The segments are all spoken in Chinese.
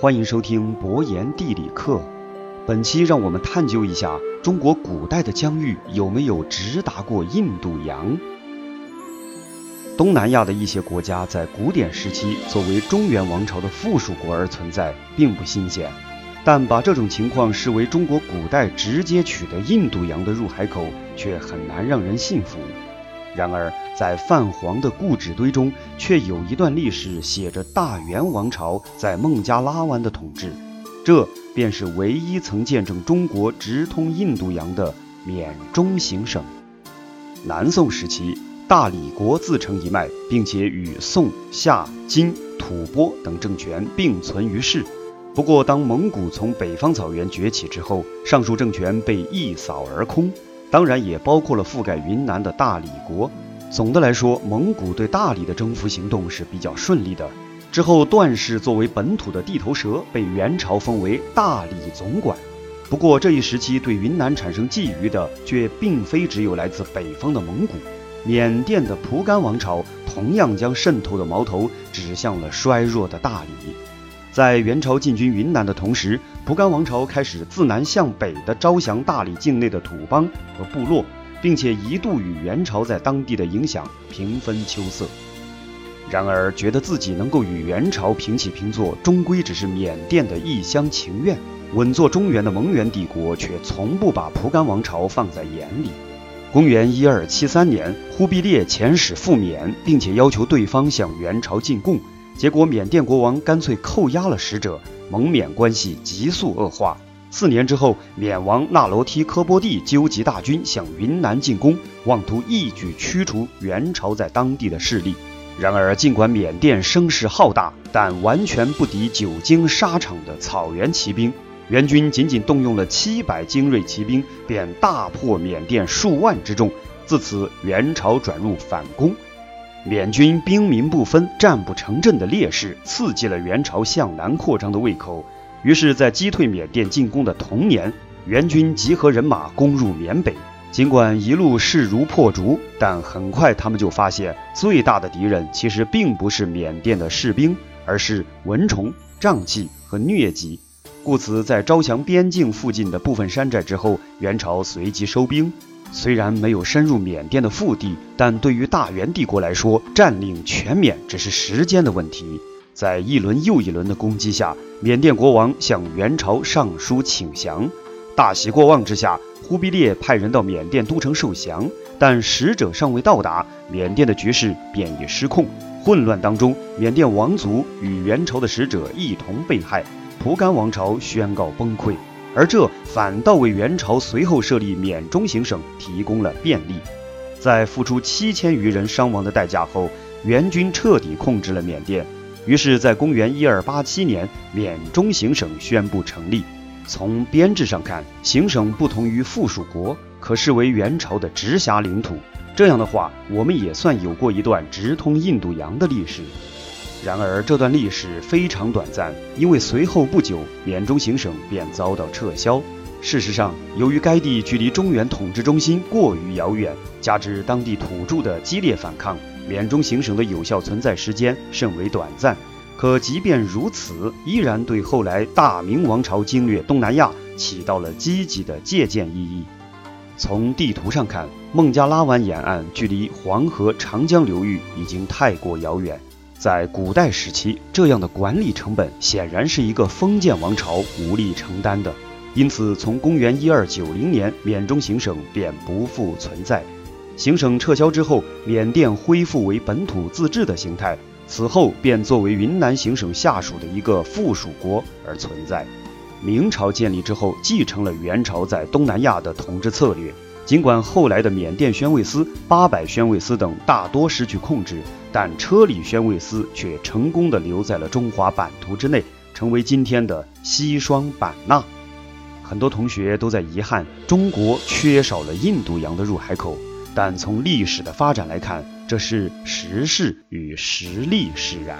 欢迎收听博言地理课。本期让我们探究一下中国古代的疆域有没有直达过印度洋。东南亚的一些国家在古典时期作为中原王朝的附属国而存在，并不新鲜。但把这种情况视为中国古代直接取得印度洋的入海口，却很难让人信服。然而，在泛黄的故纸堆中，却有一段历史写着大元王朝在孟加拉湾的统治，这便是唯一曾见证中国直通印度洋的缅中行省。南宋时期，大理国自成一脉，并且与宋、夏、金、吐蕃等政权并存于世。不过，当蒙古从北方草原崛起之后，上述政权被一扫而空，当然也包括了覆盖云南的大理国。总的来说，蒙古对大理的征服行动是比较顺利的。之后，段氏作为本土的地头蛇，被元朝封为大理总管。不过，这一时期对云南产生觊觎的，却并非只有来自北方的蒙古。缅甸的蒲甘王朝同样将渗透的矛头指向了衰弱的大理。在元朝进军云南的同时，蒲甘王朝开始自南向北的招降大理境内的土邦和部落，并且一度与元朝在当地的影响平分秋色。然而，觉得自己能够与元朝平起平坐，终归只是缅甸的一厢情愿。稳坐中原的蒙元帝国却从不把蒲甘王朝放在眼里。公元一二七三年，忽必烈遣使赴缅，并且要求对方向元朝进贡。结果，缅甸国王干脆扣押了使者，蒙缅关系急速恶化。四年之后，缅王那罗梯科波蒂纠集大军向云南进攻，妄图一举驱除元朝在当地的势力。然而，尽管缅甸声势浩大，但完全不敌久经沙场的草原骑兵。元军仅仅动用了七百精锐骑兵，便大破缅甸数万之众。自此，元朝转入反攻。缅军兵民不分、战不成阵的劣势，刺激了元朝向南扩张的胃口。于是，在击退缅甸进攻的同年，元军集合人马攻入缅北。尽管一路势如破竹，但很快他们就发现，最大的敌人其实并不是缅甸的士兵，而是蚊虫、瘴气和疟疾。故此，在招降边境附近的部分山寨之后，元朝随即收兵。虽然没有深入缅甸的腹地，但对于大元帝国来说，占领全缅只是时间的问题。在一轮又一轮的攻击下，缅甸国王向元朝上书请降。大喜过望之下，忽必烈派人到缅甸都城受降，但使者尚未到达，缅甸的局势便已失控。混乱当中，缅甸王族与元朝的使者一同被害，蒲甘王朝宣告崩溃。而这反倒为元朝随后设立缅中行省提供了便利。在付出七千余人伤亡的代价后，元军彻底控制了缅甸。于是，在公元一二八七年，缅中行省宣布成立。从编制上看，行省不同于附属国，可视为元朝的直辖领土。这样的话，我们也算有过一段直通印度洋的历史。然而，这段历史非常短暂，因为随后不久，缅中行省便遭到撤销。事实上，由于该地距离中原统治中心过于遥远，加之当地土著的激烈反抗，缅中行省的有效存在时间甚为短暂。可即便如此，依然对后来大明王朝经略东南亚起到了积极的借鉴意义。从地图上看，孟加拉湾沿岸距离黄河、长江流域已经太过遥远。在古代时期，这样的管理成本显然是一个封建王朝无力承担的。因此，从公元一二九零年，缅中行省便不复存在。行省撤销之后，缅甸恢复为本土自治的形态，此后便作为云南行省下属的一个附属国而存在。明朝建立之后，继承了元朝在东南亚的统治策略。尽管后来的缅甸宣慰司、八百宣慰司等大多失去控制，但车里宣慰司却成功的留在了中华版图之内，成为今天的西双版纳。很多同学都在遗憾中国缺少了印度洋的入海口，但从历史的发展来看，这是时势与实力使然。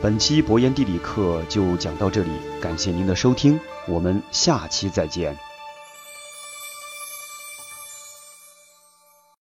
本期博言地理课就讲到这里，感谢您的收听，我们下期再见。